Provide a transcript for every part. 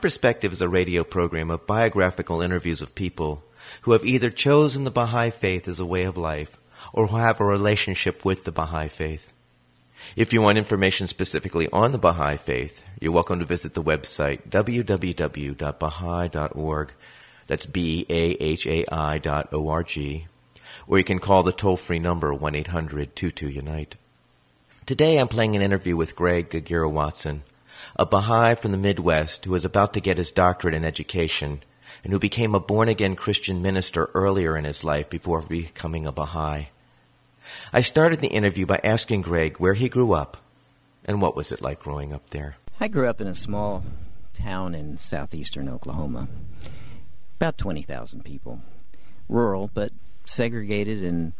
Perspective is a radio program of biographical interviews of people who have either chosen the Baha'i faith as a way of life or who have a relationship with the Baha'i faith. If you want information specifically on the Baha'i faith, you're welcome to visit the website www.baha'i.org. That's B A H A I dot O R G. Or you can call the toll free number 1 800 22 Unite. Today I'm playing an interview with Greg Kagira Watson, a Baha'i from the Midwest who was about to get his doctorate in education and who became a born again Christian minister earlier in his life before becoming a Baha'i. I started the interview by asking Greg where he grew up and what was it like growing up there. I grew up in a small town in southeastern Oklahoma, about 20,000 people. Rural, but segregated and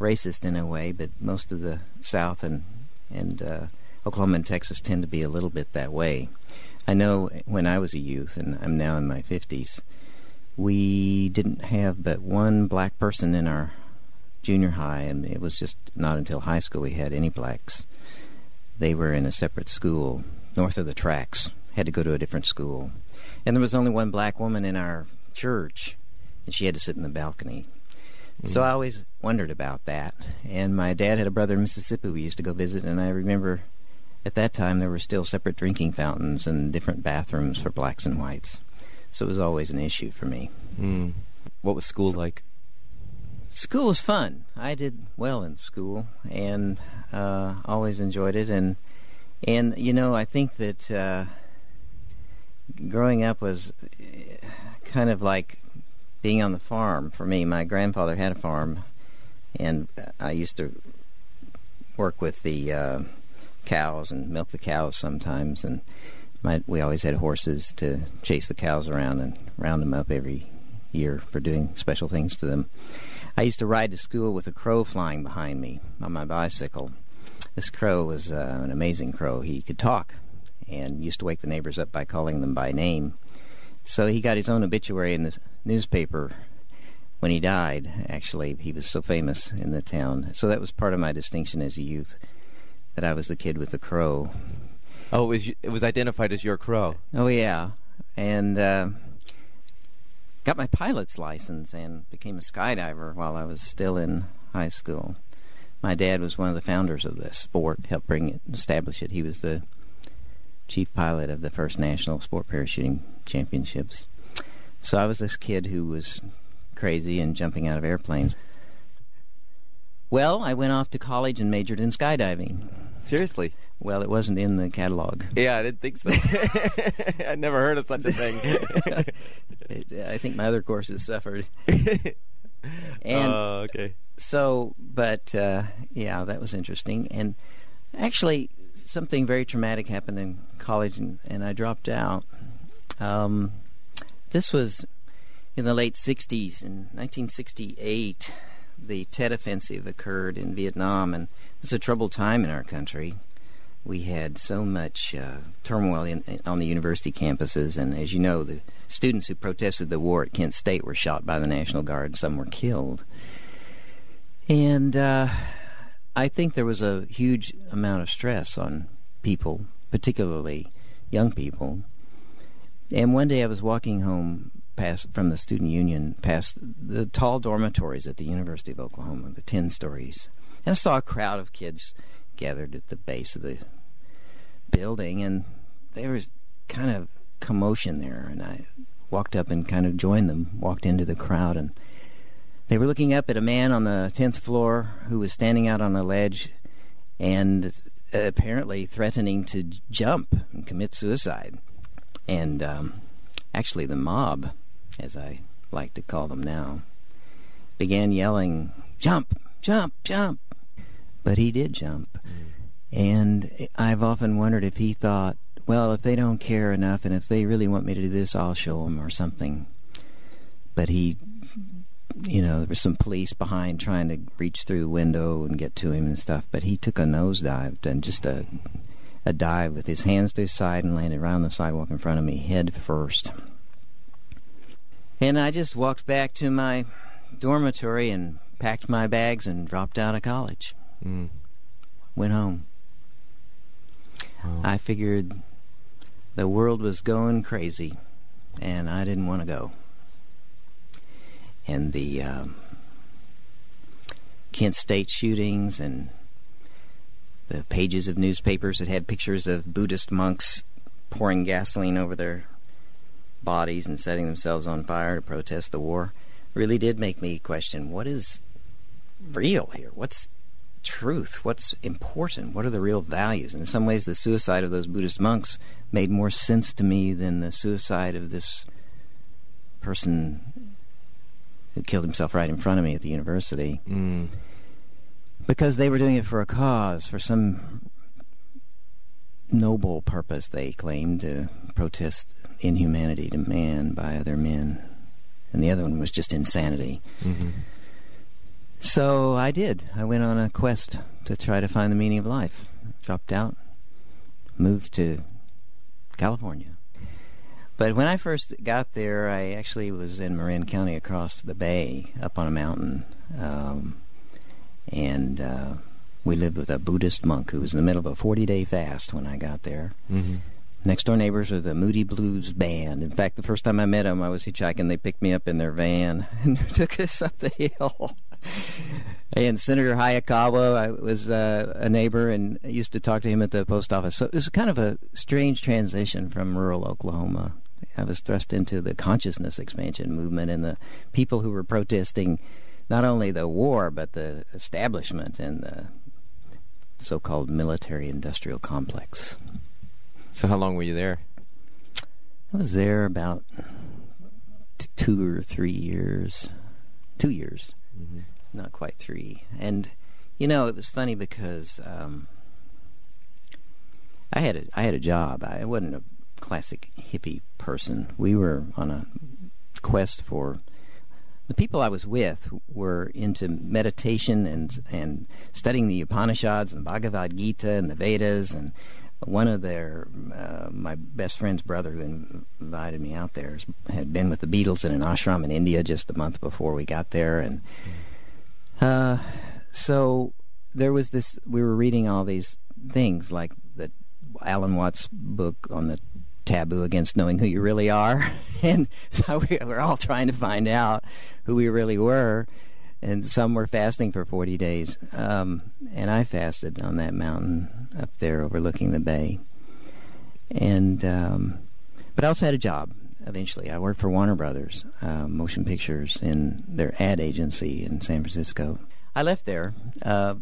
racist in a way, but most of the South and, and uh, Oklahoma and Texas tend to be a little bit that way. I know when I was a youth, and I'm now in my 50s, we didn't have but one black person in our junior high, and it was just not until high school we had any blacks. They were in a separate school north of the tracks, had to go to a different school. And there was only one black woman in our church, and she had to sit in the balcony. Mm. So I always wondered about that. And my dad had a brother in Mississippi we used to go visit, and I remember at that time there were still separate drinking fountains and different bathrooms for blacks and whites. So it was always an issue for me. Mm. What was school like? School was fun. I did well in school and uh, always enjoyed it. And and you know, I think that uh, growing up was uh, kind of like being on the farm for me. My grandfather had a farm, and I used to work with the uh, cows and milk the cows sometimes. And my, we always had horses to chase the cows around and round them up every year for doing special things to them. I used to ride to school with a crow flying behind me on my bicycle. This crow was uh, an amazing crow. He could talk and used to wake the neighbors up by calling them by name. So he got his own obituary in the newspaper when he died. Actually, he was so famous in the town. So that was part of my distinction as a youth that I was the kid with the crow. Oh, it was it was identified as your crow. Oh yeah, and uh, got my pilot's license and became a skydiver while I was still in high school. My dad was one of the founders of this sport, helped bring it, establish it. He was the chief pilot of the first national sport parachuting championships. So I was this kid who was crazy and jumping out of airplanes. Well, I went off to college and majored in skydiving. Seriously? Well, it wasn't in the catalog. Yeah, I didn't think so. I never heard of such a thing. it, I think my other courses suffered. and uh, okay. So, but uh, yeah, that was interesting. And actually, something very traumatic happened in college, and, and I dropped out. Um, this was in the late 60s. In 1968, the Tet Offensive occurred in Vietnam, and it was a troubled time in our country. We had so much uh, turmoil in, on the university campuses, and as you know, the students who protested the war at Kent State were shot by the National Guard, and some were killed. And uh, I think there was a huge amount of stress on people, particularly young people. And one day I was walking home past from the student union past the tall dormitories at the University of Oklahoma, the ten stories, and I saw a crowd of kids gathered at the base of the building, and there was kind of commotion there. And I walked up and kind of joined them, walked into the crowd, and they were looking up at a man on the 10th floor who was standing out on a ledge and apparently threatening to jump and commit suicide. And um, actually, the mob, as I like to call them now, began yelling, Jump! Jump! Jump! but he did jump. Mm. And I've often wondered if he thought, well, if they don't care enough, and if they really want me to do this, I'll show them or something. But he, you know, there was some police behind trying to reach through the window and get to him and stuff. But he took a nosedive and just a a dive with his hands to his side and landed right on the sidewalk in front of me, head first. And I just walked back to my dormitory and packed my bags and dropped out of college. Mm. Went home. Wow. I figured the world was going crazy, and I didn't want to go. And the um, Kent State shootings and the pages of newspapers that had pictures of Buddhist monks pouring gasoline over their bodies and setting themselves on fire to protest the war really did make me question what is real here? What's truth? What's important? What are the real values? And in some ways, the suicide of those Buddhist monks made more sense to me than the suicide of this person who killed himself right in front of me at the university. Mm. Because they were doing it for a cause, for some noble purpose, they claimed to protest inhumanity to man by other men. And the other one was just insanity. Mm-hmm. So I did. I went on a quest to try to find the meaning of life. Dropped out, moved to California. But when I first got there, I actually was in Marin County across the bay, up on a mountain. Um, and uh, we lived with a Buddhist monk who was in the middle of a 40 day fast when I got there. Mm-hmm. Next door neighbors are the Moody Blues Band. In fact, the first time I met them, I was hitchhiking. They picked me up in their van and took us up the hill. and Senator Hayakawa I was uh, a neighbor and I used to talk to him at the post office. So it was kind of a strange transition from rural Oklahoma. I was thrust into the consciousness expansion movement and the people who were protesting not only the war but the establishment and the so-called military-industrial complex. So how long were you there? I was there about t- two or three years. Two years, Mm-hmm. not quite three. And you know, it was funny because um, I had a I had a job. I wasn't a classic hippie person. We were on a quest for the people I was with were into meditation and and studying the Upanishads and Bhagavad Gita and the Vedas and one of their uh, my best friend's brother who invited me out there had been with the Beatles in an ashram in India just a month before we got there and uh, so there was this we were reading all these things like the Alan Watts book on the taboo against knowing who you really are and so we were all trying to find out who we really were and some were fasting for 40 days. Um, and I fasted on that mountain up there overlooking the bay. And um, but I also had a job. Eventually, I worked for Warner Brothers uh, Motion Pictures in their ad agency in San Francisco. I left there uh,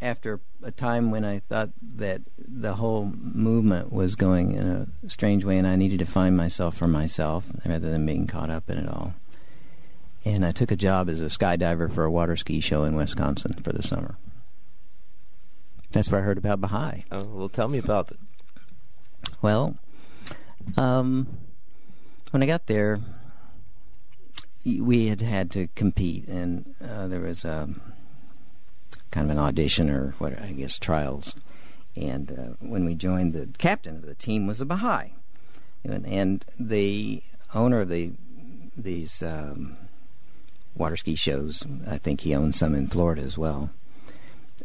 after a time when I thought that the whole movement was going in a strange way, and I needed to find myself for myself rather than being caught up in it all and I took a job as a skydiver for a water ski show in Wisconsin for the summer. That's where I heard about Baha'i. Oh, well, tell me about it. Well, um, when I got there, we had had to compete, and uh, there was a kind of an audition or what I guess trials. And uh, when we joined, the captain of the team was a Baha'i, and, and the owner of the these um, water ski shows. I think he owns some in Florida as well.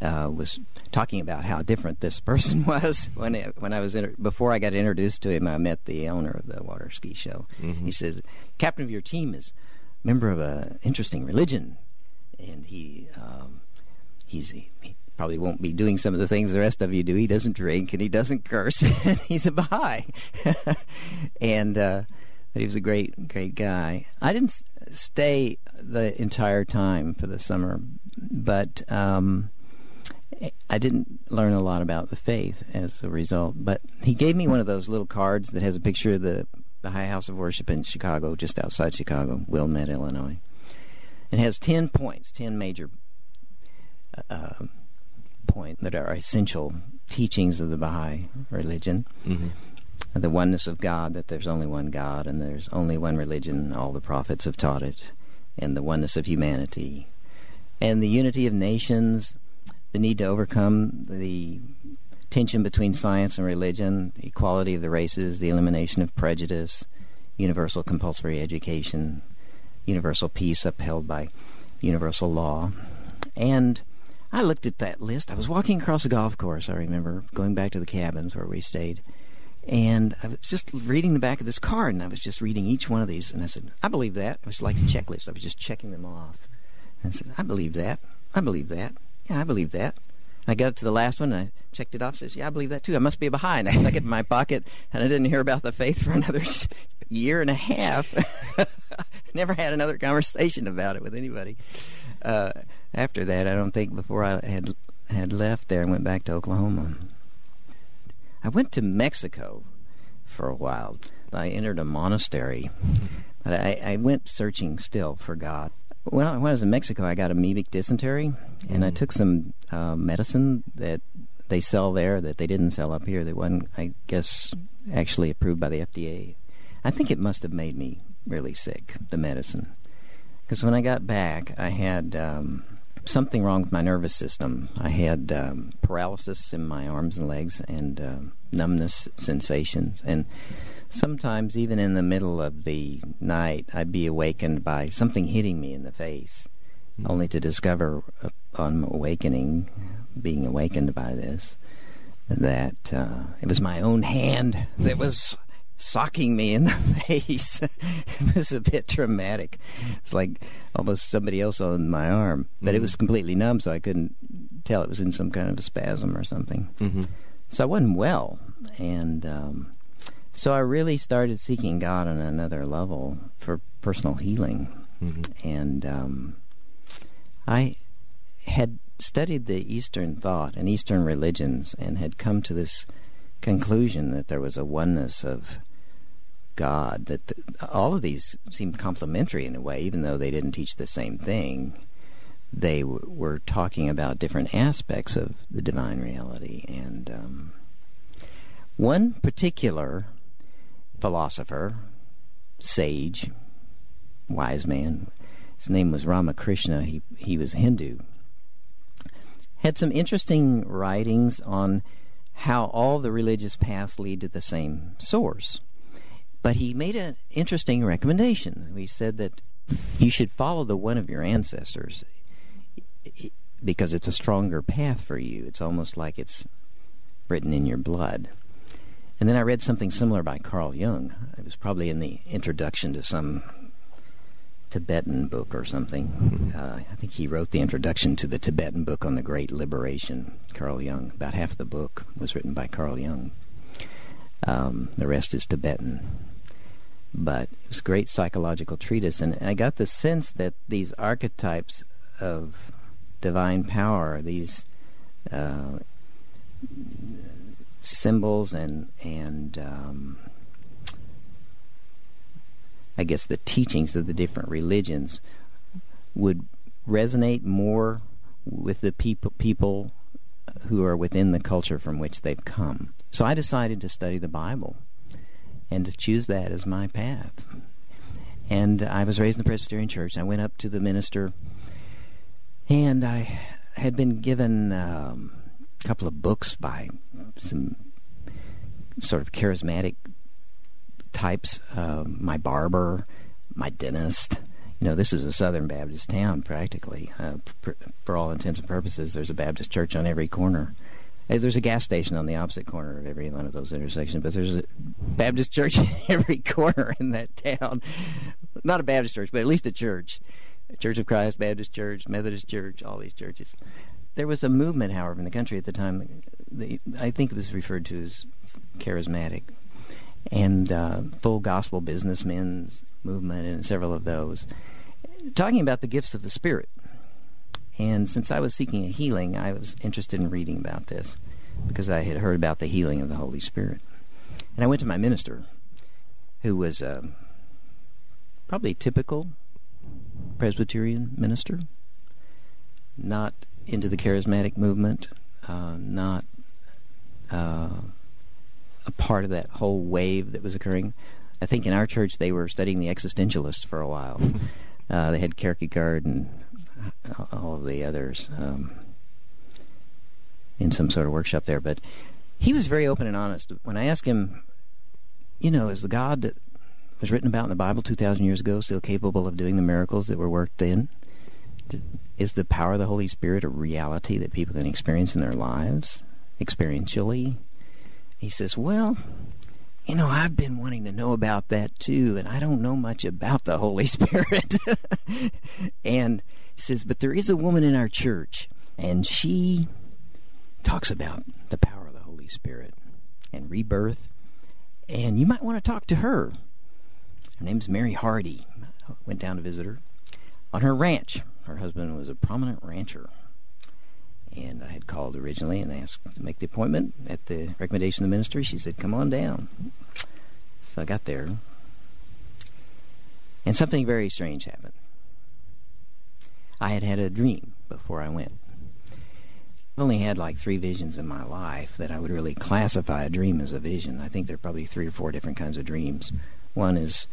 Uh, was talking about how different this person was when it, when I was inter- before I got introduced to him. I met the owner of the water ski show. Mm-hmm. He said, "Captain of your team is a member of a interesting religion, and he um, he's he probably won't be doing some of the things the rest of you do. He doesn't drink and he doesn't curse. he's a Baha'i, and." Uh, he was a great, great guy. I didn't stay the entire time for the summer, but um, I didn't learn a lot about the faith as a result. But he gave me one of those little cards that has a picture of the the Baha'i House of Worship in Chicago, just outside Chicago, Wilmette, Illinois. It has ten points, ten major uh, points that are essential teachings of the Baha'i religion. Mm-hmm. the oneness of God, that there's only one God and there's only one religion, all the prophets have taught it, and the oneness of humanity, and the unity of nations, the need to overcome the tension between science and religion, equality of the races, the elimination of prejudice, universal compulsory education, universal peace upheld by universal law. And I looked at that list. I was walking across the golf course, I remember, going back to the cabins where we stayed. And I was just reading the back of this card, and I was just reading each one of these. And I said, I believe that. It was like a checklist. I was just checking them off. And I said, I believe that. I believe that. Yeah, I believe that. And I got up to the last one, and I checked it off. Says, Yeah, I believe that too. I must be a Baha'i. I stuck it in my pocket, and I didn't hear about the faith for another year and a half. Never had another conversation about it with anybody. Uh, after that, I don't think before I had had left there and went back to Oklahoma. I went to Mexico for a while. I entered a monastery, but I, I went searching still for God. When I, when I was in Mexico, I got amoebic dysentery, and I took some uh, medicine that they sell there that they didn't sell up here. That wasn't, I guess, actually approved by the FDA. I think it must have made me really sick, the medicine. Because when I got back, I had um, something wrong with my nervous system. I had um, paralysis in my arms and legs and um, numbness sensations. And sometimes, even in the middle of the night, I'd be awakened by something hitting me in the face, mm-hmm. only to discover upon awakening, being awakened by this, that uh, it was my own hand that was socking me in the face. it was a bit traumatic. It's like almost somebody else on my arm, but mm-hmm. it was mm-hmm. completely numb, so I couldn't tell it was in some kind of a spasm or something. Mm-hmm. So I wasn't well, and um, so I really started seeking God on another level for personal healing, mm-hmm. and um, I had studied the Eastern thought and Eastern religions, and had come to this conclusion that there was a oneness of God. That all of these seemed complementary in a way, even though they didn't teach the same thing. They w- were talking about different aspects of the divine reality, and um, one particular philosopher, sage, wise man, his name was Ramakrishna. He he was Hindu. Had some interesting writings on how all the religious paths lead to the same source. But he made an interesting recommendation. He said that you should follow the one of your ancestors because it's a stronger path for you. It's almost like it's written in your blood. And then I read something similar by Carl Jung. It was probably in the introduction to some Tibetan book or something. Mm-hmm. Uh, I think he wrote the introduction to the Tibetan book on the Great Liberation, Carl Jung. About half of the book was written by Carl Jung. Um, the rest is Tibetan but it was a great psychological treatise, and I got the sense that these archetypes of divine power, these uh, symbols and and um, I guess the teachings of the different religions would resonate more with the people people who are within the culture from which they've come. So I decided to study the Bible and to choose that as my path. And I was raised in the Presbyterian Church. I went up to the minister, and I had been given um, couple of books by some sort of charismatic types. Uh, my barber, my dentist. You know, this is a Southern Baptist town practically. Uh, pr- for all intents and purposes, there's a Baptist church on every corner. There's a gas station on the opposite corner of every one of those intersections, but there's a Baptist church in every corner in that town. Not a Baptist church, but at least a church. Church of Christ, Baptist Church, Methodist Church, all these churches. There was a movement, however, in the country at the time. The, I think it was referred to as charismatic and uh, full gospel businessmen's movement, and several of those talking about the gifts of the Spirit. And since I was seeking a healing, I was interested in reading about this because I had heard about the healing of the Holy Spirit. And I went to my minister, who was uh, probably typical Presbyterian minister, not into the charismatic movement, uh, not uh, a part of that whole wave that was occurring. I think in our church they were studying the existentialists for a while. uh, they had Kierkegaard and all of the others um, in some sort of workshop there. But he was very open and honest. When I asked him, you know, is the God that was written about in the Bible 2,000 years ago still capable of doing the miracles that were worked in? Is the power of the Holy Spirit a reality that people can experience in their lives, experientially? He says, Well, you know, I've been wanting to know about that too, and I don't know much about the Holy Spirit. and he says, But there is a woman in our church, and she talks about the power of the Holy Spirit and rebirth, and you might want to talk to her. Her name's Mary Hardy. I went down to visit her on her ranch. Her husband was a prominent rancher. And I had called originally and asked to make the appointment at the recommendation of the ministry. She said, Come on down. So I got there. And something very strange happened. I had had a dream before I went. I've only had like three visions in my life that I would really classify a dream as a vision. I think there are probably three or four different kinds of dreams. One is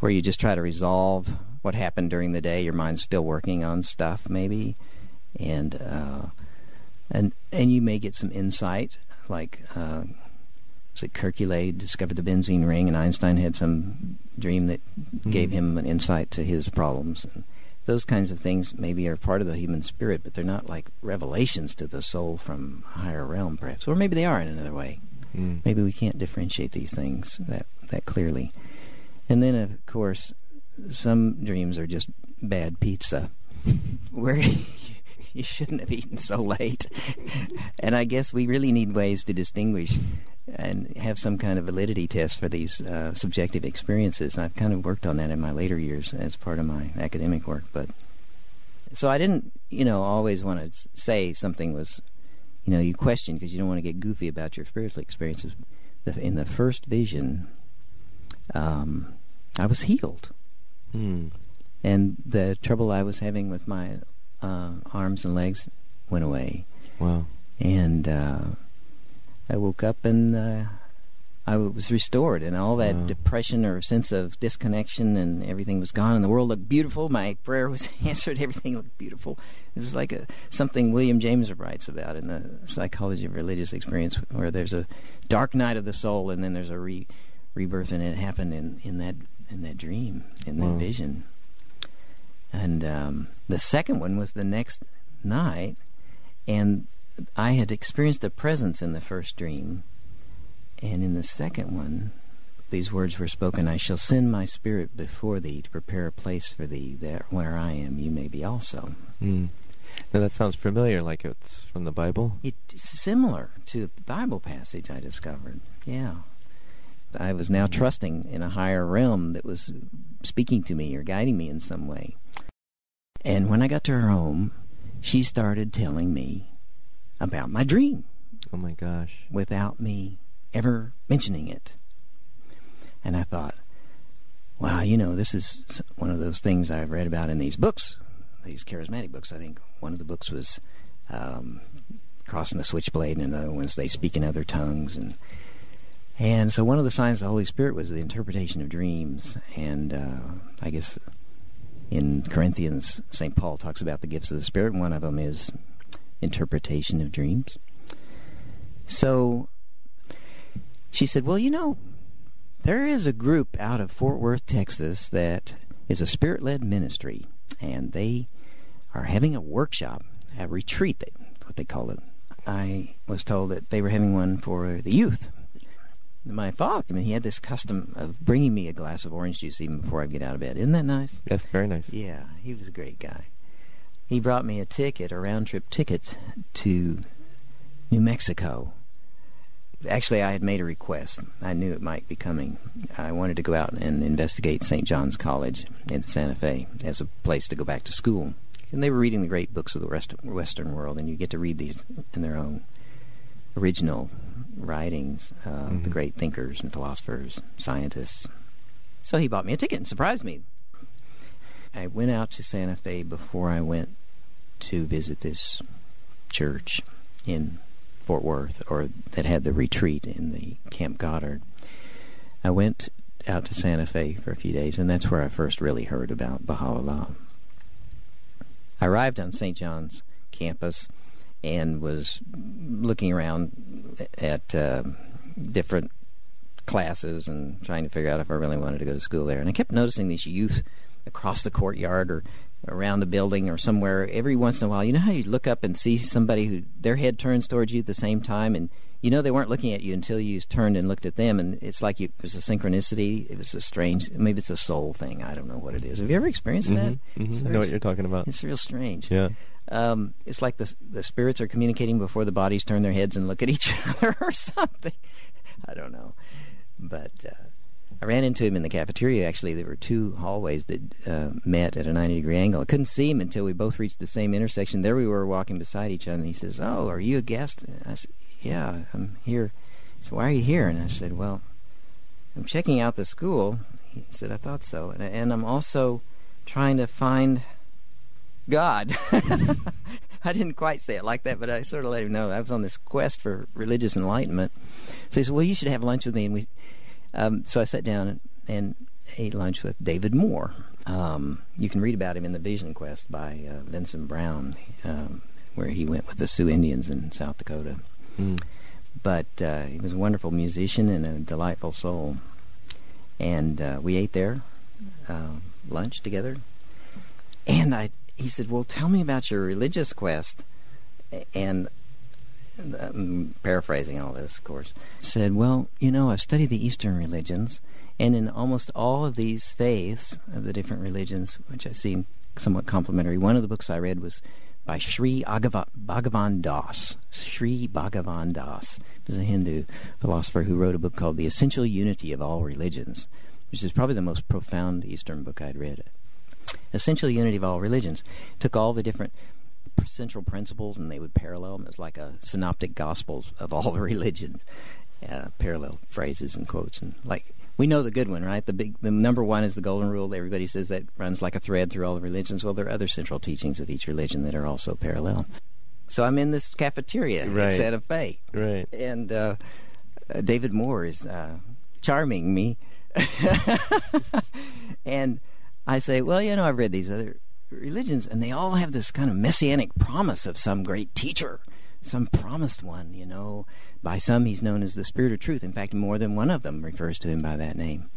where you just try to resolve what happened during the day. Your mind's still working on stuff, maybe, and uh, and and you may get some insight, like uh, was it Kekulé discovered the benzene ring, and Einstein had some dream that mm-hmm. gave him an insight to his problems. And those kinds of things maybe are part of the human spirit, but they're not like revelations to the soul from a higher realm, perhaps, or maybe they are in another way. Mm. Maybe we can't differentiate these things that that clearly. And then, of course, some dreams are just bad pizza, where you shouldn't have eaten so late. and I guess we really need ways to distinguish and have some kind of validity test for these uh, subjective experiences. And I've kind of worked on that in my later years as part of my academic work. But so I didn't, you know, always want to say something was, you know, you question because you don't want to get goofy about your spiritual experiences. In the first vision, um, I was healed. Hmm. And the trouble I was having with my uh, arms and legs went away. Wow. And uh, I woke up and uh, I was restored, and all that wow. depression or sense of disconnection and everything was gone, and the world looked beautiful. My prayer was answered. Everything looked beautiful. It was like a, something William James writes about in the Psychology of Religious Experience, where there's a dark night of the soul, and then there's a re- rebirth, and it happened in, in that in that dream, in that wow. vision. And um, the second one was the next night, and I had experienced a presence in the first dream, and in the second one, these words were spoken I shall send my spirit before thee to prepare a place for thee, that where I am you may be also. Mm. Now that sounds familiar, like it's from the Bible? It's similar to a Bible passage I discovered. Yeah. I was now trusting in a higher realm that was speaking to me or guiding me in some way. And when I got to her home, she started telling me about my dream. Oh my gosh. Without me ever mentioning it. And I thought, wow, you know, this is one of those things I've read about in these books, these charismatic books. I think one of the books was um, Cross and the Switchblade, and other ones they speak in other tongues. And and so one of the signs of the Holy Spirit was the interpretation of dreams. And uh, I guess in Corinthians, St. Paul talks about the gifts of the Spirit. One of them is interpretation of dreams. So she said, Well, you know, there is a group out of Fort Worth, Texas that is a spirit led ministry, and they are having a workshop, a retreat, what they call it. I was told that they were having one for the youth. My father, I mean, he had this custom of bringing me a glass of orange juice even before I get out of bed. Isn't that nice? Yes, very nice. Yeah, he was a great guy he brought me a ticket, a round trip ticket to New Mexico. Actually, I had made a request. I knew it might be coming. I wanted to go out and investigate St. John's College in Santa Fe as a place to go back to school. And they were reading the great books of the rest Western world, and you get to read these in their own original writings, uh, mm-hmm. the great thinkers and philosophers, scientists. So he bought me a ticket and surprised me. I went out to Santa Fe before I went to visit this church in Fort Worth, or that had the retreat in the Camp Goddard. I went out to Santa Fe for a few days, and that's where I first really heard about Baha'u'llah. I arrived on St. John's campus and was looking around at uh, different classes and trying to figure out if I really wanted to go to school there. And I kept noticing these youth across the courtyard or around the building or somewhere every once in a while. You know how you look up and see somebody who their head turns towards you at the same time, and you know they weren't looking at you until you turned and looked at them, and it's like you, it was a synchronicity. It was a strange, maybe it's a soul thing. I don't know what it is. Have you ever experienced that? Mm-hmm, mm-hmm. I know what you're talking about. It's real strange. Yeah. Um, it's like the the spirits are communicating before the bodies turn their heads and look at each other or something. I don't know, but uh, I ran into him in the cafeteria. Actually, there were two hallways that uh, met at a ninety degree angle. I couldn't see him until we both reached the same intersection. There we were walking beside each other, and he says, "Oh, are you a guest?" And I said, "Yeah, I'm here." He said, "Why are you here?" And I said, "Well, I'm checking out the school." He said, "I thought so," and, and I'm also trying to find God. I didn't quite say it like that, but I sort of let him know I was on this quest for religious enlightenment. So he said, "Well, you should have lunch with me." And we, um, so I sat down and, and, ate lunch with David Moore. Um, you can read about him in the Vision Quest by uh, Vinson Brown, um, where he went with the Sioux Indians in South Dakota. But uh, he was a wonderful musician and a delightful soul. And uh, we ate there uh, lunch together. And I he said, "Well, tell me about your religious quest." And I'm paraphrasing all this, of course. Said, "Well, you know, I've studied the Eastern religions, and in almost all of these faiths of the different religions, which I've seen somewhat complementary. One of the books I read was by Sri Agava- Bhagavan Das. Sri Bhagavan Das was a Hindu philosopher who wrote a book called The Essential Unity of All Religions, which is probably the most profound Eastern book I'd read essential unity of all religions. Took all the different central principles and they would parallel them. Was like a synoptic gospels of all the religions, uh, parallel phrases and quotes and like we know the good one, right? The big, the number one is the golden rule. Everybody says that runs like a thread through all the religions. Well, there are other central teachings of each religion that are also parallel. So I'm in this cafeteria right. at Santa Fe, right? And uh, uh, David Moore is uh, charming me, and I say, well, you know, I've read these other religions, and they all have this kind of messianic promise of some great teacher, some promised one, you know. By some, he's known as the Spirit of Truth. In fact, more than one of them refers to him by that name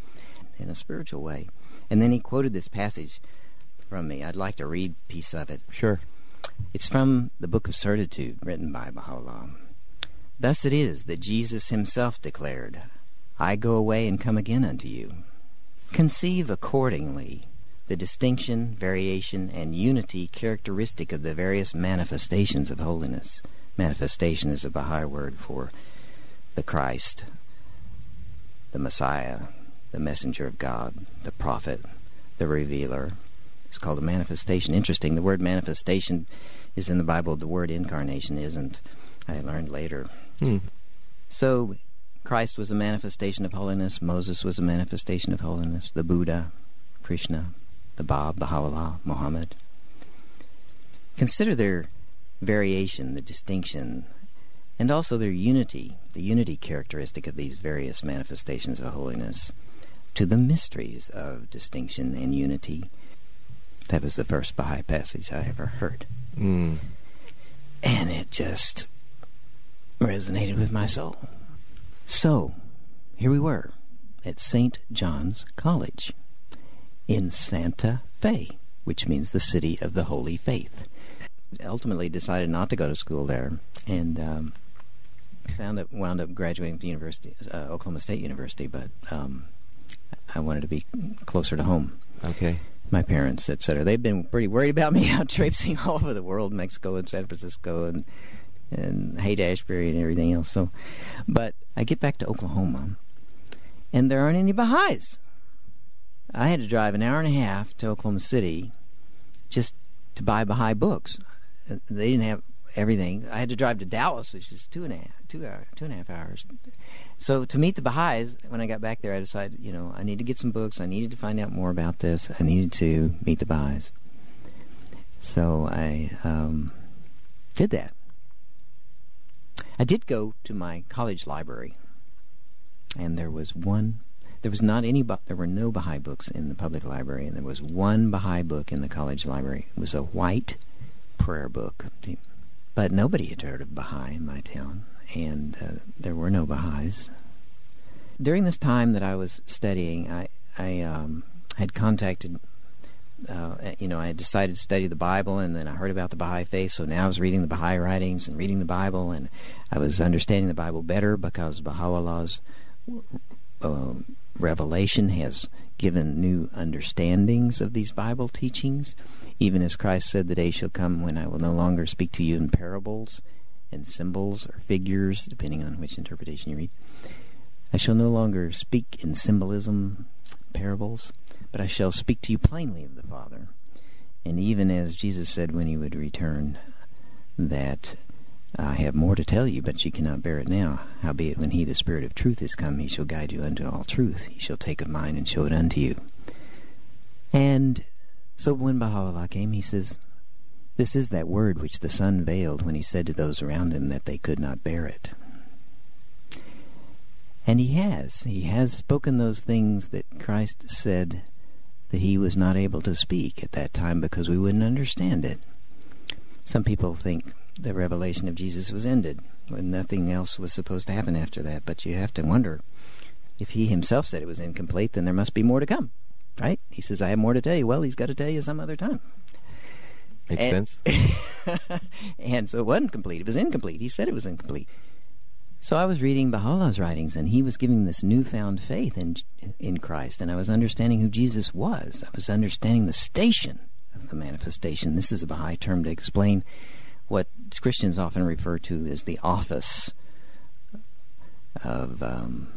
in a spiritual way. And then he quoted this passage from me. I'd like to read a piece of it. Sure. It's from the Book of Certitude, written by Baha'u'llah. Thus it is that Jesus himself declared, I go away and come again unto you. Conceive accordingly the distinction, variation, and unity characteristic of the various manifestations of holiness. Manifestation is a Baha'i word for the Christ, the Messiah, the messenger of God, the prophet, the revealer. It's called a manifestation. Interesting, the word manifestation is in the Bible, the word incarnation isn't. I learned later. Hmm. So, Christ was a manifestation of holiness, Moses was a manifestation of holiness, the Buddha, Krishna, the Bab, Baha'u'llah, Muhammad. Consider their variation, the distinction, and also their unity, the unity characteristic of these various manifestations of holiness, to the mysteries of distinction and unity. That was the first Baha'i passage I ever heard. Mm. And it just resonated with my soul. So, here we were at St. John's College in Santa Fe, which means the city of the Holy Faith. Ultimately, decided not to go to school there, and um, found it wound up graduating from the university, uh, Oklahoma State University. But um, I wanted to be closer to home. Okay. My parents, etc. They've been pretty worried about me out traipsing all over the world, Mexico and San Francisco and and Haight Ashbury and everything else. So, but I get back to Oklahoma, and there aren't any Baha'is. I had to drive an hour and a half to Oklahoma City just to buy Baha'i books. They didn't have everything. I had to drive to Dallas, which is two and a half, two hour, two and a half hours. So to meet the Baha'is, when I got back there, I decided, you know, I need to get some books. I needed to find out more about this. I needed to meet the Baha'is. So I um, did that. I did go to my college library, and there was one. There was not any. There were no Baha'i books in the public library, and there was one Baha'i book in the college library. It was a white prayer book, but nobody had heard of Baha'i in my town, and uh, there were no Baha'is. During this time that I was studying, I I um, had contacted uh, you know, I had decided to study the Bible, and then I heard about the Baha'i faith. So now I was reading the Baha'i writings and reading the Bible, and I was understanding the Bible better because Baha'u'llah's uh, revelation has given new understandings of these Bible teachings. Even as Christ said, "The day shall come when I will no longer speak to you in parables and symbols or figures, depending on which interpretation you read. I shall no longer speak in symbolism, parables." but I shall speak to you plainly of the Father. And even as Jesus said when he would return, that I have more to tell you, but ye cannot bear it now. Howbeit, when he, the Spirit of truth, is come, he shall guide you unto all truth. He shall take of mine and show it unto you. And so when Baha'u'llah came, he says, This is that word which the Son veiled when he said to those around him that they could not bear it. And he has. He has spoken those things that Christ said that he was not able to speak at that time because we wouldn't understand it. Some people think the revelation of Jesus was ended when nothing else was supposed to happen after that, but you have to wonder if he himself said it was incomplete, then there must be more to come, right? He says, I have more to tell you. Well, he's got to tell you some other time. Makes and, sense. and so it wasn't complete. It was incomplete. He said it was incomplete. So I was reading Baha'u'llah's writings, and he was giving this newfound faith in in Christ, and I was understanding who Jesus was. I was understanding the station of the manifestation. This is a Baha'i term to explain what Christians often refer to as the office of um,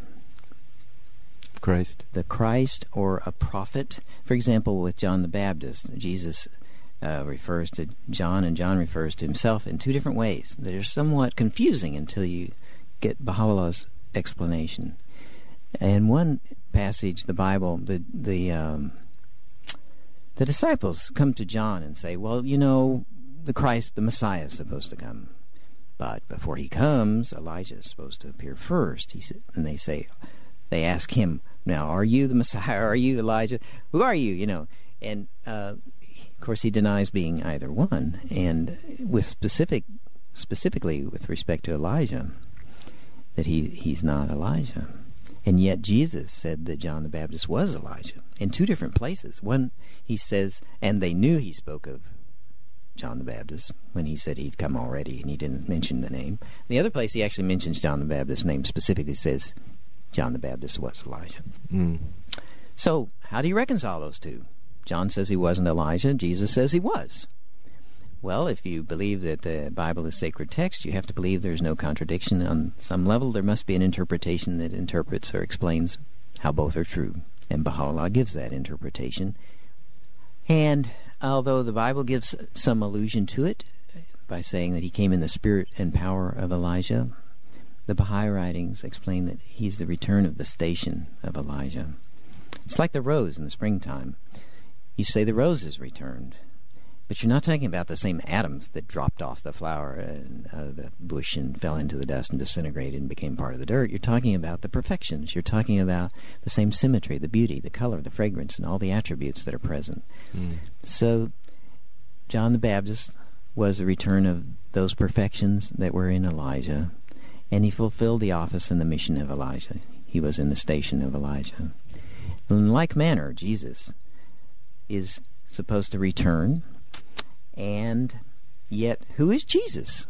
Christ, the Christ, or a prophet. For example, with John the Baptist, Jesus uh, refers to John, and John refers to himself in two different ways that are somewhat confusing until you get Baha'u'llah's explanation. And one passage, the Bible, the the um, the disciples come to John and say, "Well, you know, the Christ, the Messiah, is supposed to come, but before he comes, Elijah is supposed to appear first. He said, and they say, they ask him, "Now, are you the Messiah? Are you Elijah? Who are you?" You know, and uh, of course he denies being either one. And with specific, specifically with respect to Elijah, that he he's not Elijah. And yet Jesus said that John the Baptist was Elijah in two different places. One he says, and they knew he spoke of John the Baptist when he said he'd come already, and he didn't mention the name. The other place he actually mentions John the Baptist's name specifically says John the Baptist was Elijah. Mm. So how do you reconcile those two? John says he wasn't Elijah. Jesus says he was. Well, if you believe that the Bible is sacred text, you have to believe there's no contradiction. On some level, there must be an interpretation that interprets or explains how both are true. And Baha'u'llah gives that interpretation. And although the Bible gives some allusion to it by saying that he came in the spirit and power of Elijah, the Baha'i writings explain that he's the return of the station of Elijah. It's like the rose in the springtime. You say the rose is returned. But you're not talking about the same atoms that dropped off the flower and uh, the bush and fell into the dust and disintegrated and became part of the dirt. You're talking about the perfections. You're talking about the same symmetry, the beauty, the color, the fragrance, and all the attributes that are present. Mm. So, John the Baptist was the return of those perfections that were in Elijah, and he fulfilled the office and the mission of Elijah. He was in the station of Elijah. In like manner, Jesus is supposed to return and yet, who is Jesus?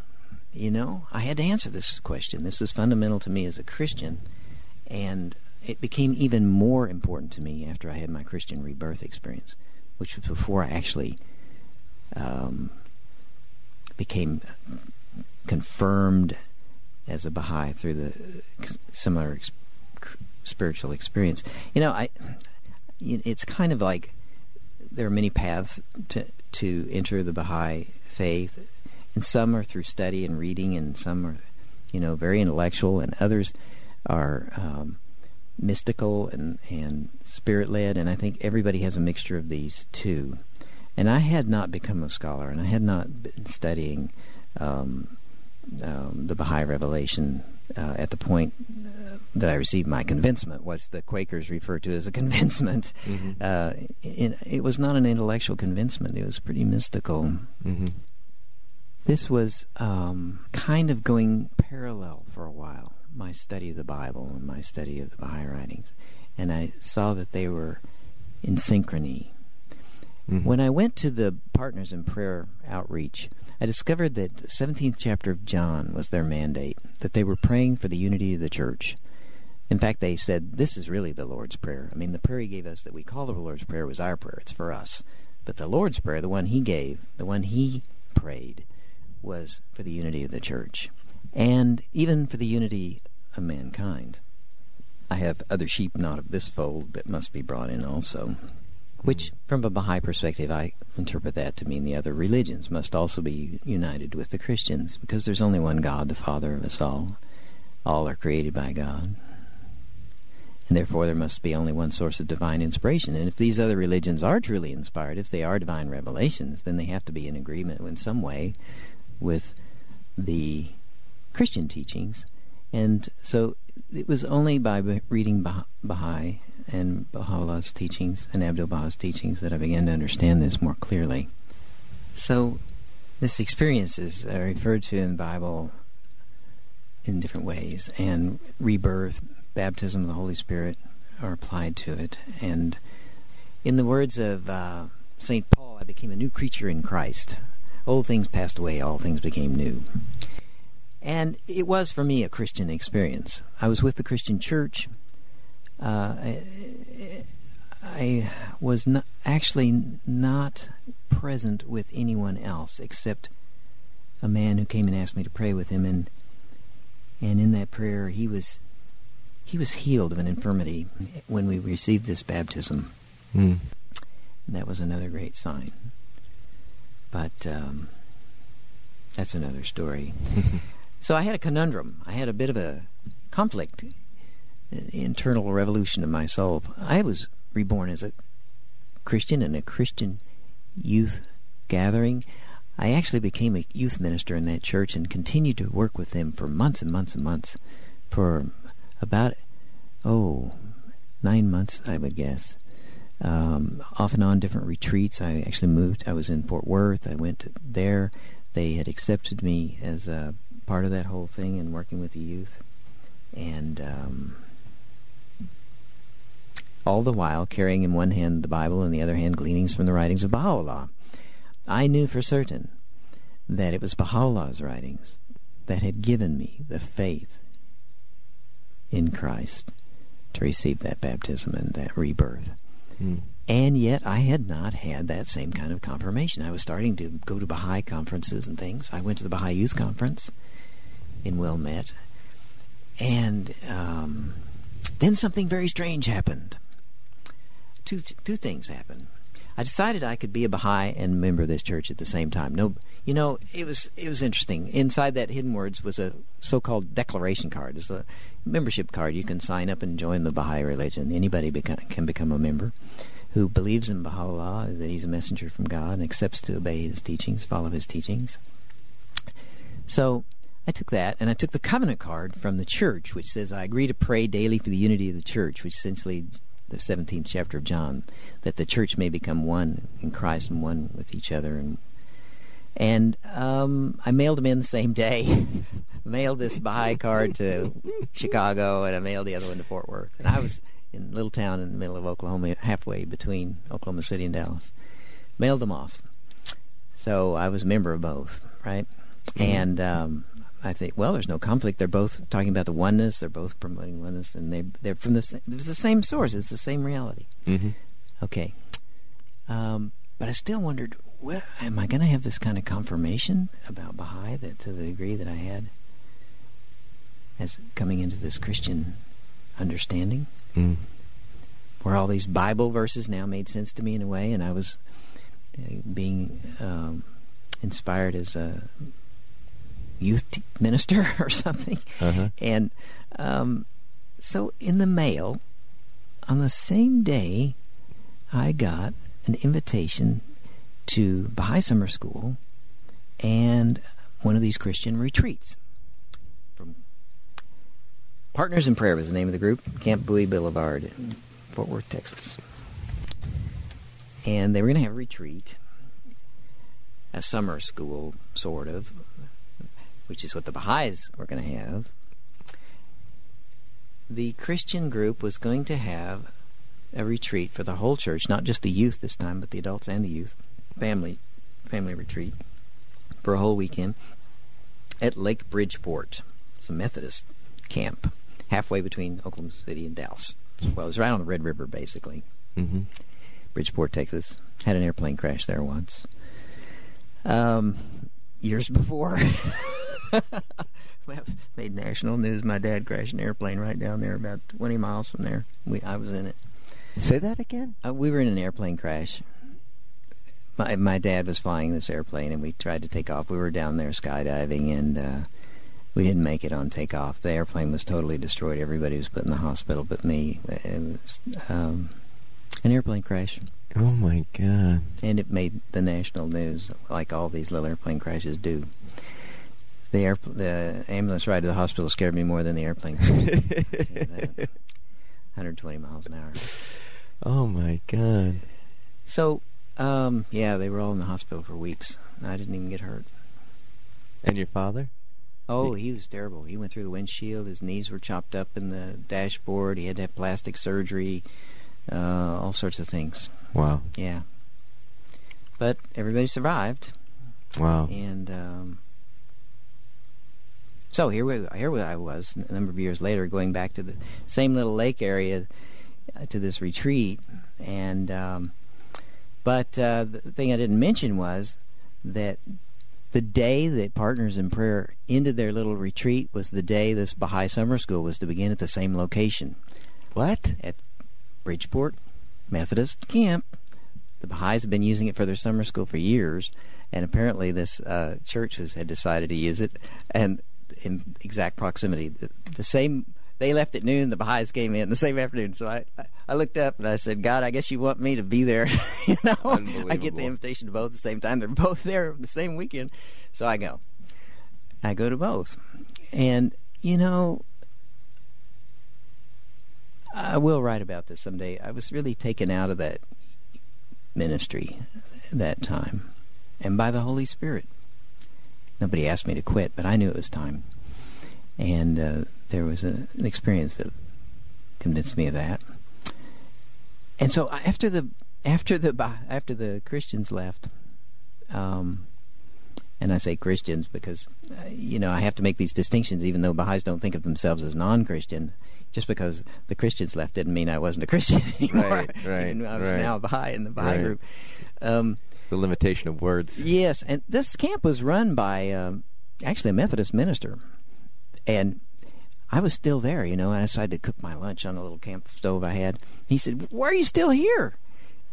You know, I had to answer this question. This is fundamental to me as a Christian, and it became even more important to me after I had my Christian rebirth experience, which was before I actually um, became confirmed as a Baha'i through the similar ex- spiritual experience. You know, I it's kind of like there are many paths to to enter the Baha'i faith, and some are through study and reading, and some are, you know, very intellectual, and others are um, mystical and and spirit led, and I think everybody has a mixture of these too. And I had not become a scholar, and I had not been studying um, um, the Baha'i revelation uh, at the point uh, that I received my convincement, was the Quakers refer to as a convincement. Mm-hmm. Uh, it, it, was not an intellectual convincement; it was pretty mystical. Mm-hmm. This was um, kind of going parallel for a while. My study of the Bible and my study of the Baha'i writings, and I saw that they were in synchrony. Mm-hmm. When I went to the Partners in Prayer outreach, I discovered that the 17th chapter of John was their mandate, that they were praying for the unity of the church. In fact, they said, This is really the Lord's Prayer. I mean, the prayer He gave us that we call the Lord's Prayer was our prayer, it's for us. But the Lord's Prayer, the one He gave, the one He prayed, was for the unity of the church, and even for the unity of mankind. I have other sheep not of this fold that must be brought in also which, from a Baha'i perspective, I interpret that to mean the other religions must also be united with the Christians, because there's only one God, the Father of us all. All are created by God. And therefore, there must be only one source of divine inspiration. And if these other religions are truly inspired, if they are divine revelations, then they have to be in agreement in some way with the Christian teachings. And so it was only by reading Baha'i and Baha'u'llah's teachings and Abdul Baha's teachings that I began to understand this more clearly. So, this experience is uh, referred to in the Bible in different ways, and rebirth, baptism of the Holy Spirit are applied to it. And in the words of uh, St. Paul, I became a new creature in Christ. Old things passed away, all things became new. And it was for me a Christian experience. I was with the Christian church uh, I, I was not, actually not present with anyone else except a man who came and asked me to pray with him, and and in that prayer he was he was healed of an infirmity when we received this baptism. Mm. that was another great sign. But um, that's another story. so I had a conundrum. I had a bit of a conflict internal revolution of my soul. I was reborn as a Christian in a Christian youth gathering. I actually became a youth minister in that church and continued to work with them for months and months and months. For about, oh, nine months, I would guess. Um, off and on different retreats. I actually moved. I was in Fort Worth. I went there. They had accepted me as a part of that whole thing and working with the youth. And um, all the while carrying in one hand the Bible and the other hand gleanings from the writings of Baha'u'llah. I knew for certain that it was Baha'u'llah's writings that had given me the faith in Christ to receive that baptism and that rebirth. Hmm. And yet I had not had that same kind of confirmation. I was starting to go to Baha'i conferences and things. I went to the Baha'i Youth Conference in Wilmette. And um, then something very strange happened two two things happened. I decided I could be a Baha'i and member of this church at the same time. No, you know, it was it was interesting. Inside that hidden words was a so-called declaration card. It's a membership card. You can sign up and join the Baha'i religion. Anybody become, can become a member who believes in Baha'u'llah, that he's a messenger from God, and accepts to obey his teachings, follow his teachings. So I took that, and I took the covenant card from the church, which says, I agree to pray daily for the unity of the church, which essentially the 17th chapter of John, that the church may become one in Christ and one with each other. And and um, I mailed them in the same day. mailed this Baha'i card to Chicago, and I mailed the other one to Fort Worth. And I was in a little town in the middle of Oklahoma, halfway between Oklahoma City and Dallas. Mailed them off. So I was a member of both, right? Mm-hmm. And um, I think, well, there's no conflict. They're both talking about the oneness. They're both promoting oneness, and they they're from the same, it's the same source. It's the same reality. Mm-hmm. Okay, um, but I still wondered, well, am I going to have this kind of confirmation about Baha'i that to the degree that I had as coming into this Christian understanding, mm. where all these Bible verses now made sense to me in a way, and I was uh, being um, inspired as a youth minister or something. Uh-huh. And um, so in the mail, on the same day, I got an invitation to Baha'i Summer School and one of these Christian retreats. From Partners in Prayer was the name of the group, Camp Bowie Boulevard in Fort Worth, Texas. And they were going to have a retreat, a summer school, sort of, which is what the Baha'is were going to have. The Christian group was going to have a retreat for the whole church, not just the youth this time, but the adults and the youth, family family retreat for a whole weekend at Lake Bridgeport. It's a Methodist camp halfway between Oklahoma City and Dallas. Well, it was right on the Red River, basically. Mm-hmm. Bridgeport, Texas. Had an airplane crash there once. Um, years before. well, made national news. My dad crashed an airplane right down there, about 20 miles from there. We, I was in it. Say that again. Uh, we were in an airplane crash. My my dad was flying this airplane, and we tried to take off. We were down there skydiving, and uh, we didn't make it on takeoff. The airplane was totally destroyed. Everybody was put in the hospital, but me. It was um, an airplane crash, Oh my god. and it made the national news, like all these little airplane crashes do. The air, the ambulance ride to the hospital scared me more than the airplane. 120 miles an hour. oh my god. So, um, yeah, they were all in the hospital for weeks. I didn't even get hurt. And your father? Oh, he was terrible. He went through the windshield. His knees were chopped up in the dashboard. He had to have plastic surgery. Uh, all sorts of things. Wow. Yeah. But everybody survived, Wow. and um, so here we here we I was a number of years later, going back to the same little lake area uh, to this retreat, and um, but uh, the thing I didn't mention was that the day that Partners in Prayer ended their little retreat was the day this Baha'i summer school was to begin at the same location What? at Bridgeport Methodist Camp. The Baha'is have been using it for their summer school for years, and apparently this uh, church was, had decided to use it, and in exact proximity, the, the same. They left at noon. The Baha'is came in the same afternoon. So I, I, I looked up and I said, "God, I guess you want me to be there." you know, I get the invitation to both at the same time. They're both there the same weekend, so I go. I go to both, and you know, I will write about this someday. I was really taken out of that ministry that time, and by the Holy Spirit. Nobody asked me to quit, but I knew it was time, and uh, there was a, an experience that convinced me of that. And so after the after the after the Christians left, um, and I say Christians because uh, you know I have to make these distinctions, even though Baha'is don't think of themselves as non-Christian. Just because the Christians left didn't mean I wasn't a Christian anymore. Right, right, Even I was right. now a Baha'i in the Baha'i Right. group. Um, The limitation of words. Yes, and this camp was run by um, actually a Methodist minister, and I was still there, you know. And I decided to cook my lunch on a little camp stove I had. He said, "Why are you still here?"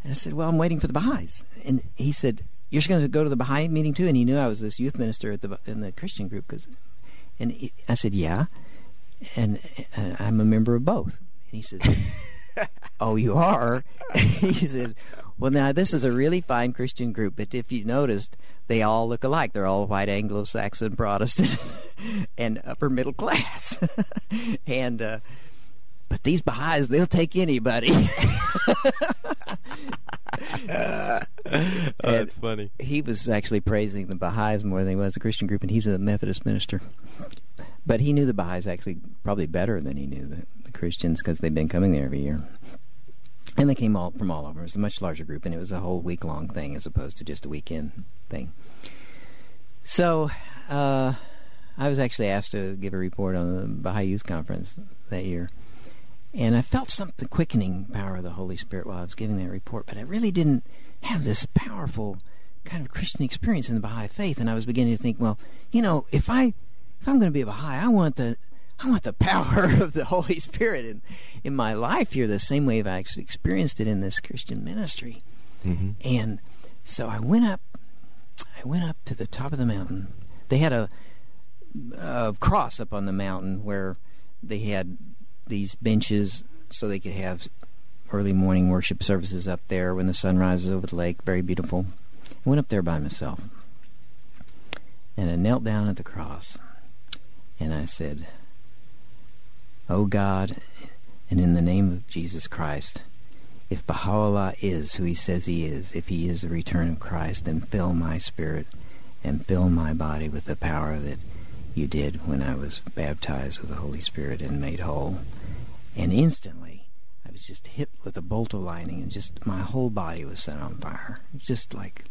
And I said, "Well, I'm waiting for the Baha'is." And he said, "You're going to go to the Baha'i meeting too?" And he knew I was this youth minister at the in the Christian group, cause, and he, I said, "Yeah," and uh, I'm a member of both. And he said, "Oh, you are?" he said, "Well, now this is a really fine Christian group, but if you noticed, they all look alike. They're all white Anglo-Saxon Protestant and upper middle class, and." Uh, but these Baha'is, they'll take anybody. Oh, that's funny. he was actually praising the Baha'is more than he was the Christian group, and he's a Methodist minister. But he knew the Baha'is actually probably better than he knew the, the Christians because they've been coming there every year. And they came all from all over. It was a much larger group, and it was a whole week long thing as opposed to just a weekend thing. So, uh, I was actually asked to give a report on the Baha'i Youth Conference that year. And I felt something quickening power of the Holy Spirit while I was giving that report, but I really didn't have this powerful kind of Christian experience in the Baha'i faith. And I was beginning to think, well, you know, if I if I'm going to be a Baha'i, I want the I want the power of the Holy Spirit in in my life here, the same way I've actually experienced it in this Christian ministry. Mm-hmm. And so I went up. I went up to the top of the mountain. They had a, a cross up on the mountain where they had these benches so they could have early morning worship services up there when the sun rises over the lake. Very beautiful. I went up there by myself. And I knelt down at the cross and I said, Oh God, and in the name of Jesus Christ, if Baha'u'llah is who he says he is, if he is the return of Christ, then fill my spirit and fill my body with the power that you did when I was baptized with the Holy Spirit and made whole. And instantly, I was just hit with a bolt of lightning, and just my whole body was set on fire. Just like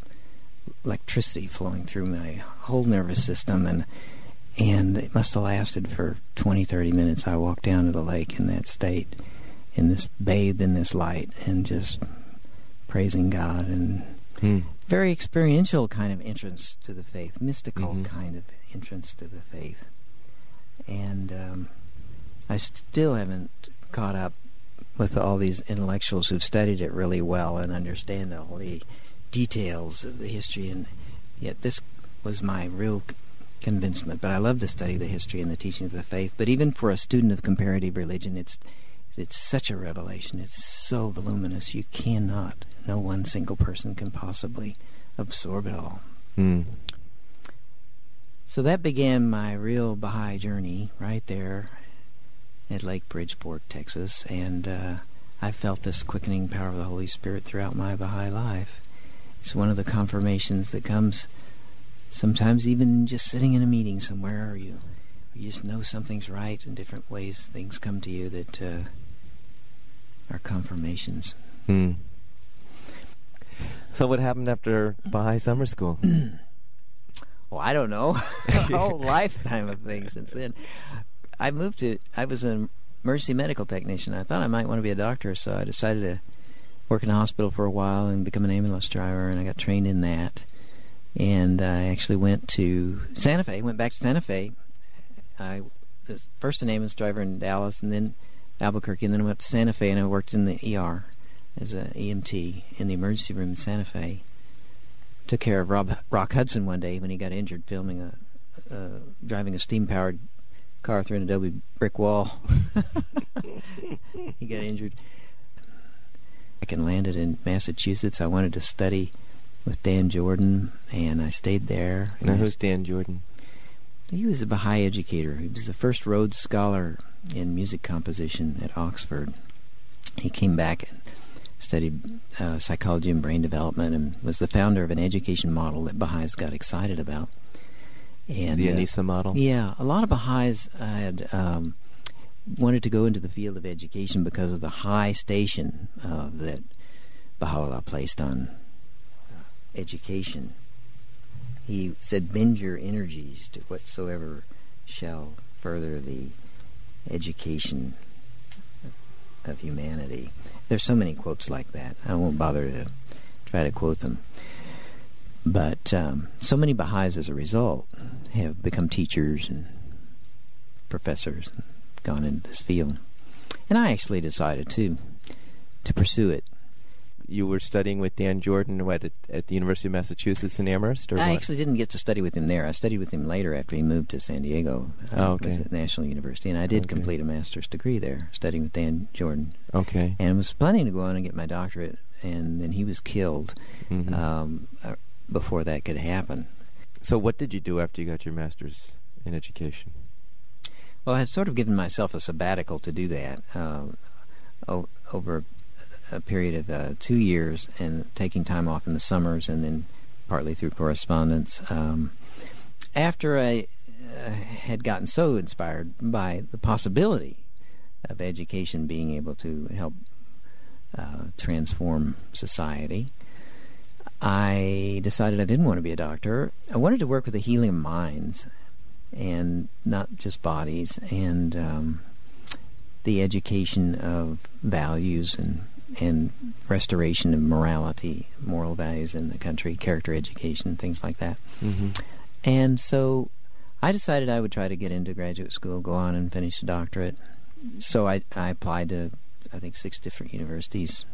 electricity flowing through my whole nervous system, and and it must have lasted for 20, 30 minutes. I walked down to the lake in that state, in this bathed in this light, and just praising God and Hmm. very experiential kind of entrance to the faith, mystical Mhm. kind of entrance to the faith. And um, I still haven't caught up with all these intellectuals who've studied it really well and understand all the details of the history. And yet, this was my real convincement. But I love to study the history and the teachings of the faith. But even for a student of comparative religion, it's it's such a revelation. It's so voluminous. You cannot. No one single person can possibly absorb it all. Hmm. So that began my real Baha'i journey right there at Lake Bridgeport, Texas, and uh, I felt this quickening power of the Holy Spirit throughout my Baha'i life. It's one of the confirmations that comes sometimes even just sitting in a meeting somewhere, or you, you just know something's right in different ways. Things come to you that uh, are confirmations. Hmm. So what happened after Baha'i summer school? Well, I don't know. a whole lifetime of things since then. I moved to. I was an emergency medical technician. I thought I might want to be a doctor, so I decided to work in a hospital for a while and become an ambulance driver. And I got trained in that. And I actually went to Santa Fe. Went back to Santa Fe. I was first an ambulance driver in Dallas, and then Albuquerque, and then I went to Santa Fe, and I worked in the ER as an EMT in the emergency room in Santa Fe took care of Rob Rock Hudson one day when he got injured filming a driving a steam powered car through an adobe brick wall. he got injured. I can landed in Massachusetts. I wanted to study with Dan Jordan, and I stayed there. Now who's Dan Jordan? he was a Baha'i educator. He was the first Rhodes Scholar in music composition at Oxford. He came back and studied uh, psychology and brain development and was the founder of an education model that Baha'is got excited about. And the uh, model? yeah, a lot of Baha'is had um, wanted to go into the field of education because of the high station uh, that Baha'u'llah placed on uh, education. He said, "Bend your energies to whatsoever shall further the education of humanity." There's so many quotes like that. I won't bother to try to quote them. But um, so many Baha'is, as a result, have become teachers and professors and gone into this field. And I actually decided to to pursue it. You were studying with Dan Jordan what, at, at the University of Massachusetts in Amherst? Or I what? actually didn't get to study with him there. I studied with him later after he moved to San Diego. Oh, I okay. at National University, and I did Okay. complete a master's degree there, studying with Dan Jordan. Okay. And I was planning to go on and get my doctorate, and then he was killed Mhm. um, uh, before that could happen. so what did you do after you got your master's in education? Well, I had sort of given myself a sabbatical to do that um, o- over a period of uh, two years and taking time off in the summers and then partly through correspondence. Um, after I uh, had gotten so inspired by the possibility of education being able to help uh, transform society, I decided I didn't want to be a doctor. I wanted to work with the healing of minds and not just bodies, and um, the education of values and and restoration of morality, moral values in the country, character education, things like that. Mm-hmm. And so, I decided I would try to get into graduate school, go on and finish a doctorate. So I I applied to I think six different universities,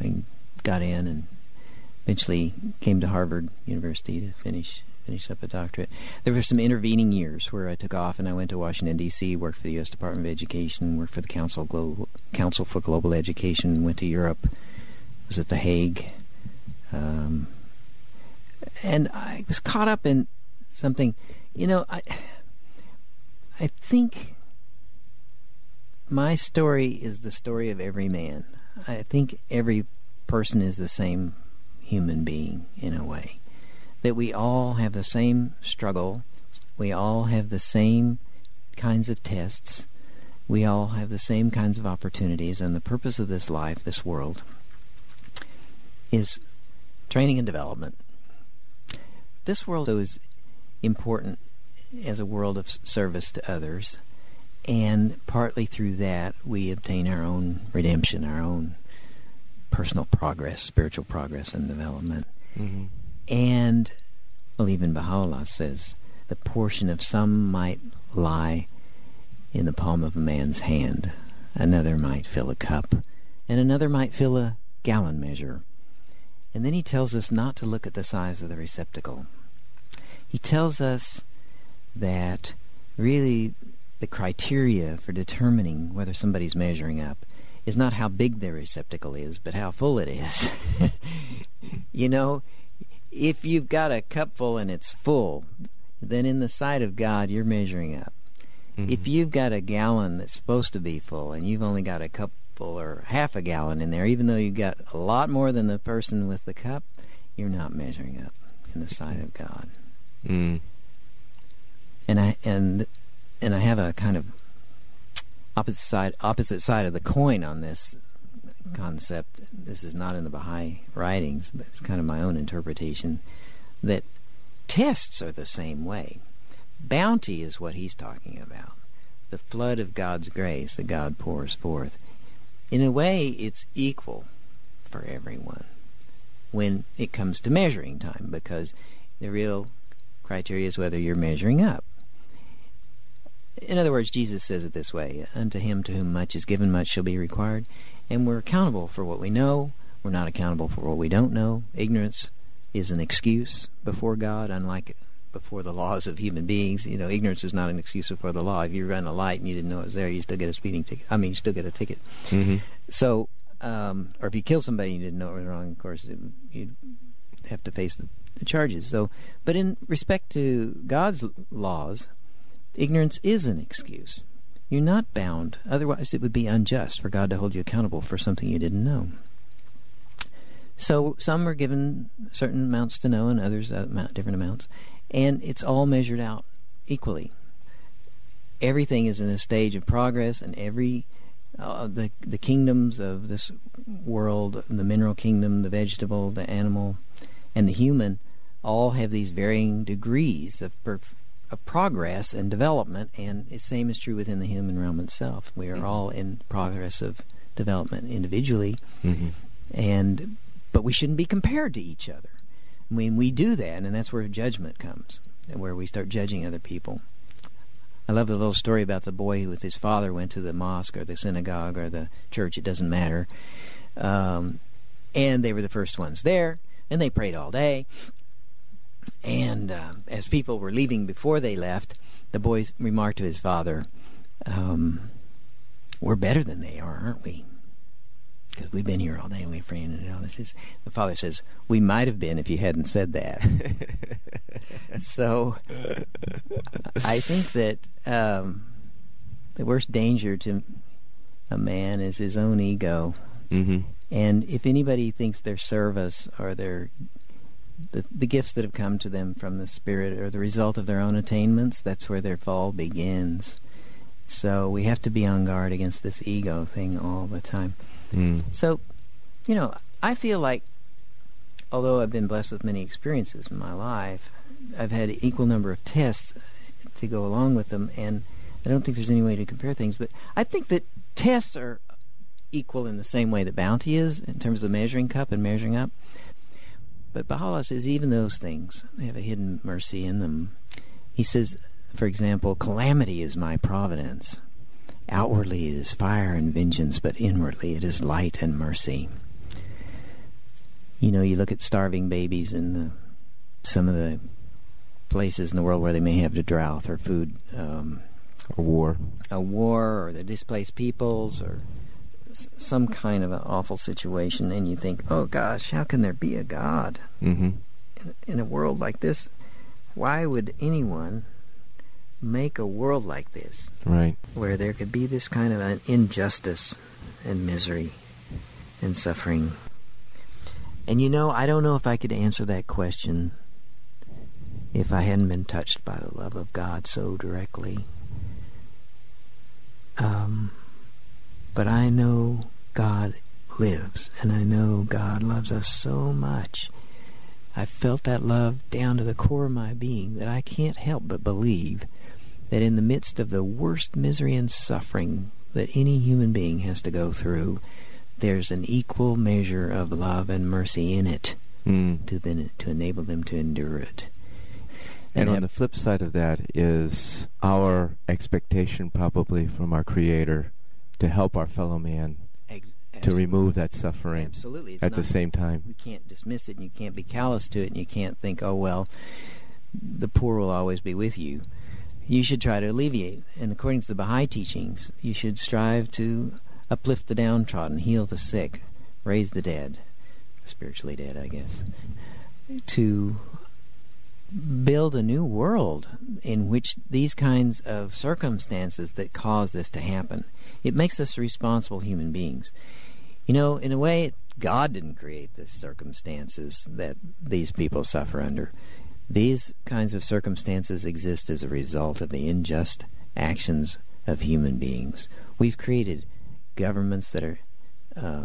and got in, and eventually came to Harvard University to finish finish up a doctorate. There were some intervening years where I took off and I went to Washington D.C., worked for the U.S. Department of Education, worked for the Council Council for Global Education, went to Europe, was at the Hague, um, and I was caught up in something. You know, I I think my story is the story of every man. I think every person is the same human being in a way. That we all have the same struggle, we all have the same kinds of tests, we all have the same kinds of opportunities, and the purpose of this life, this world, is training and development. This world is important as a world of service to others, and partly through that we obtain our own redemption, our own personal progress, spiritual progress and development. Mm-hmm. And, well, even Baha'u'llah says, the portion of some might lie in the palm of a man's hand, another might fill a cup, and another might fill a gallon measure. And then he tells us not to look at the size of the receptacle. He tells us that really the criteria for determining whether somebody's measuring up is not how big their receptacle is, but how full it is. you know, if you've got a cup full and it's full, then in the sight of God, you're measuring up. Mm-hmm. If you've got a gallon that's supposed to be full and you've only got a cup full or half a gallon in there, even though you've got a lot more than the person with the cup, you're not measuring up in the sight of God. Mm. And I and and I have a kind of opposite side opposite side of the coin on this concept. This is not in the Baha'i writings, but it's kind of my own interpretation that tests are the same way. Bounty is what he's talking about. The flood of God's grace that God pours forth. In a way, it's equal for everyone when it comes to measuring time because the real criteria is whether you're measuring up. In other words, Jesus says it this way Unto him to whom much is given, much shall be required. And we're accountable for what we know. We're not accountable for what we don't know. Ignorance is an excuse before God, unlike before the laws of human beings. You know, ignorance is not an excuse before the law. If you run a light and you didn't know it was there, you still get a speeding ticket. I mean, you still get a ticket. Mm-hmm. So, um, or if you kill somebody and you didn't know it was wrong, of course, it, you'd have to face the, the charges. So, but in respect to God's laws, ignorance is an excuse. You're not bound. Otherwise, it would be unjust for God to hold you accountable for something you didn't know. So some are given certain amounts to know, and others uh, different amounts, and it's all measured out equally. Everything is in a stage of progress, and every uh, the the kingdoms of this world, the mineral kingdom, the vegetable, the animal, and the human, all have these varying degrees of, of progress and development, and the same is true within the human realm itself. We are all in progress of development individually, Mm-hmm. and but we shouldn't be compared to each other. I mean, we do that, and that's where judgment comes, and where we start judging other people. I love the little story about the boy who, with his father, went to the mosque or the synagogue or the church. It doesn't matter. Um, and they were the first ones there, and they prayed all day. And uh, as people were leaving before they left, the boy remarked to his father, um, "We're better than they are, aren't we?" because we've been here all day and we're praying and all this. Is, the father says, "We might have been if you hadn't said that." so, I think that um, the worst danger to a man is his own ego, Mm-hmm. and if anybody thinks their service or their the, the gifts that have come to them from the Spirit are the result of their own attainments, that's where their fall begins. So we have to be on guard against this ego thing all the time. Mm. So, you know, I feel like, although I've been blessed with many experiences in my life, I've had an equal number of tests to go along with them, and I don't think there's any way to compare things. But I think that tests are equal in the same way that bounty is in terms of the measuring cup and measuring up. But Baha'u'llah says even those things they have a hidden mercy in them. He says, for example, calamity is my providence. Outwardly it is fire and vengeance, but inwardly it is light and mercy. You know, you look at starving babies in the, some of the places in the world where they may have a drought or food, um, Or war. a war, or the displaced peoples, or some kind of an awful situation, and you think, oh gosh, how can there be a God Mm-hmm. in, in a world like this? Why would anyone make a world like this Right. where there could be this kind of an injustice and misery and suffering. And you know, I don't know if I could answer that question if I hadn't been touched by the love of God so directly. Um, but I know God lives, and I know God loves us so much. I felt that love down to the core of my being that I can't help but believe that in the midst of the worst misery and suffering that any human being has to go through, there's an equal measure of love and mercy in it Mm. to then to enable them to endure it. And on the flip side of that is our expectation, probably from our Creator, to help our fellow man ex- to remove that suffering absolutely it's at the same time. You can't dismiss it, and you can't be callous to it, and you can't think, "Oh well, the poor will always be with you." You should try to alleviate, and according to the Baha'i teachings, you should strive to uplift the downtrodden, heal the sick, raise the dead, spiritually dead, I guess, to build a new world in which these kinds of circumstances that cause this to happen. It makes us responsible human beings. You know, in a way, God didn't create the circumstances that these people suffer under. These kinds of circumstances exist as a result of the unjust actions of human beings. We've created governments that are uh,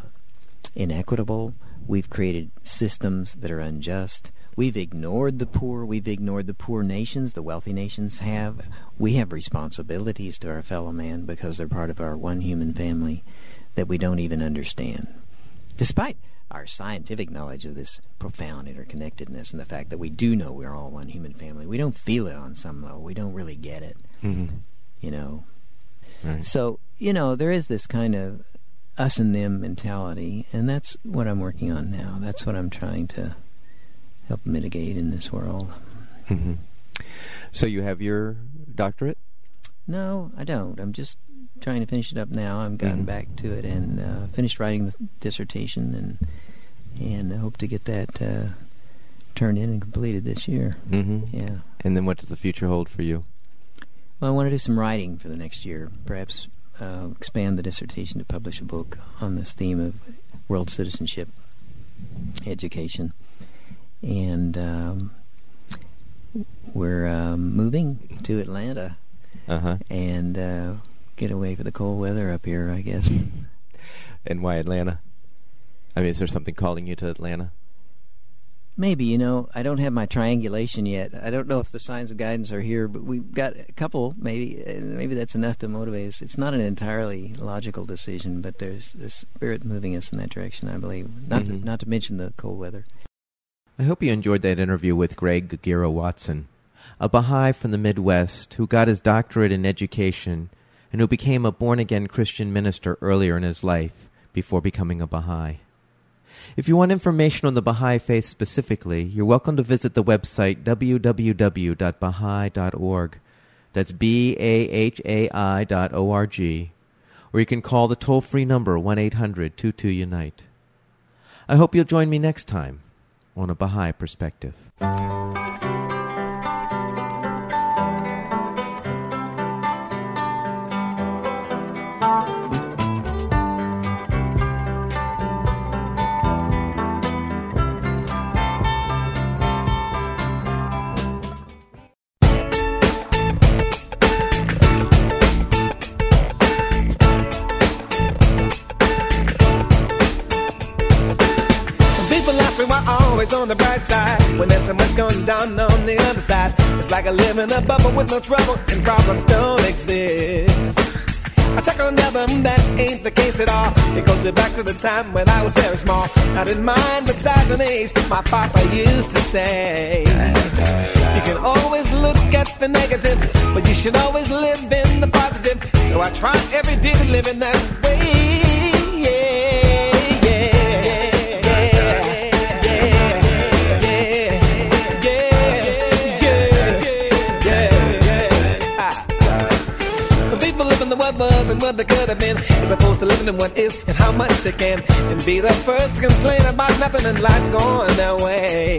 inequitable. We've created systems that are unjust. We've ignored the poor. We've ignored the poor nations. The wealthy nations have. We have responsibilities to our fellow man because they're part of our one human family that we don't even understand. Despite our scientific knowledge of this profound interconnectedness and the fact that we do know we're all one human family, we don't feel it on some level. We don't really get it, hmm you know. Right. So, you know, there is this kind of us and them mentality, and that's what I'm working on now. That's what I'm trying to help mitigate in this world. hmm So you have your doctorate? No, I don't. I'm just trying to finish it up now. I've gotten Mhm. back to it and uh, finished writing the dissertation, and and I hope to get that uh, turned in and completed this year. hmm Yeah. And then what does the future hold for you? Well, I want to do some writing for the next year. Perhaps uh, expand the dissertation to publish a book on this theme of world citizenship education. And um, we're um, moving to Atlanta Uh huh. and uh, get away for the cold weather up here, I guess. And why Atlanta? I mean, is there something calling you to Atlanta? Maybe, you know, I don't have my triangulation yet. I don't know if the signs of guidance are here, but we've got a couple. Maybe, uh, maybe that's enough to motivate us. It's not an entirely logical decision, but there's this spirit moving us in that direction. I believe. Not Mhm. to not to mention the cold weather. I hope you enjoyed that interview with Greg Kagira Watson, a Baha'i from the Midwest who got his doctorate in education and who became a born again Christian minister earlier in his life before becoming a Baha'i. If you want information on the Baha'i faith specifically, you're welcome to visit the website www.baha'i.org. That's B A H A I dot O R G. Or you can call the toll free number 1 800 22 Unite. I hope you'll join me next time on a Baha'i perspective. With no trouble and problems don't exist. I check on them, that ain't the case at all. It goes back to the time when I was very small. I didn't mind what size and age, my papa used to say. You can always look at the negative, but you should always live in the positive. So I try every day to live in that what is and how much they can, and be the first to complain about nothing in life going their way.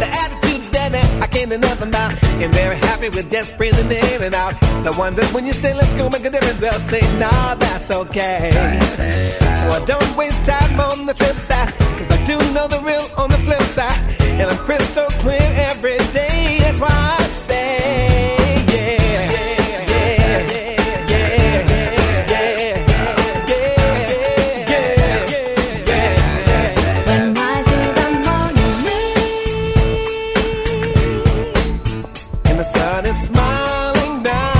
The attitude's there, that I can't do nothing about. And very happy with just breathing in and out. The ones that when you say let's go make a difference, they'll say, nah, that's okay. So I don't waste time on the trip side, cause I do know the real on the flip side. And I'm crystal clear every day, that's why I stay. Sun is smiling down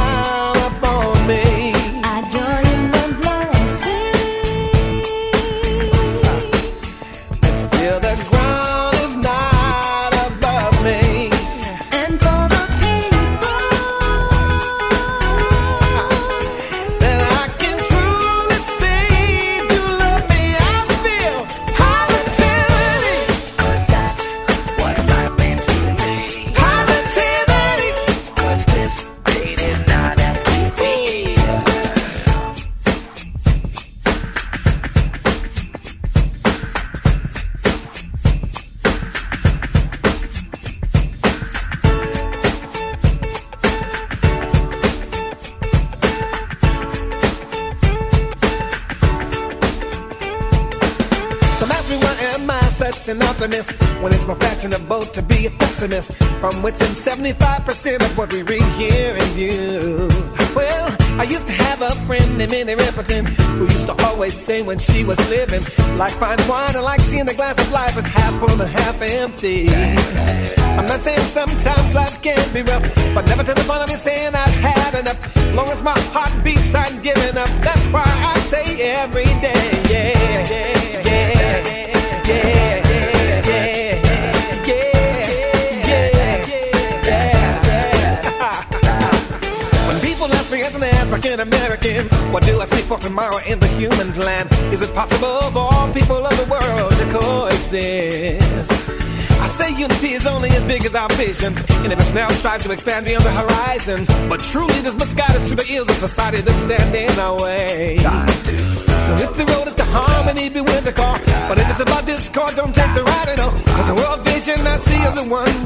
as our vision, and if it's now strive to expand beyond the horizon. But truly, there's much guidance through the ills of society that stand in our way. So if the road is to harmony, be with the car. But if it's about discord, don't take the ride at all. Cause the world vision I see is the one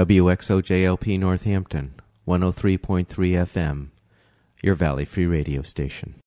WXOJLP Northampton, 103.3 FM, your Valley Free Radio station.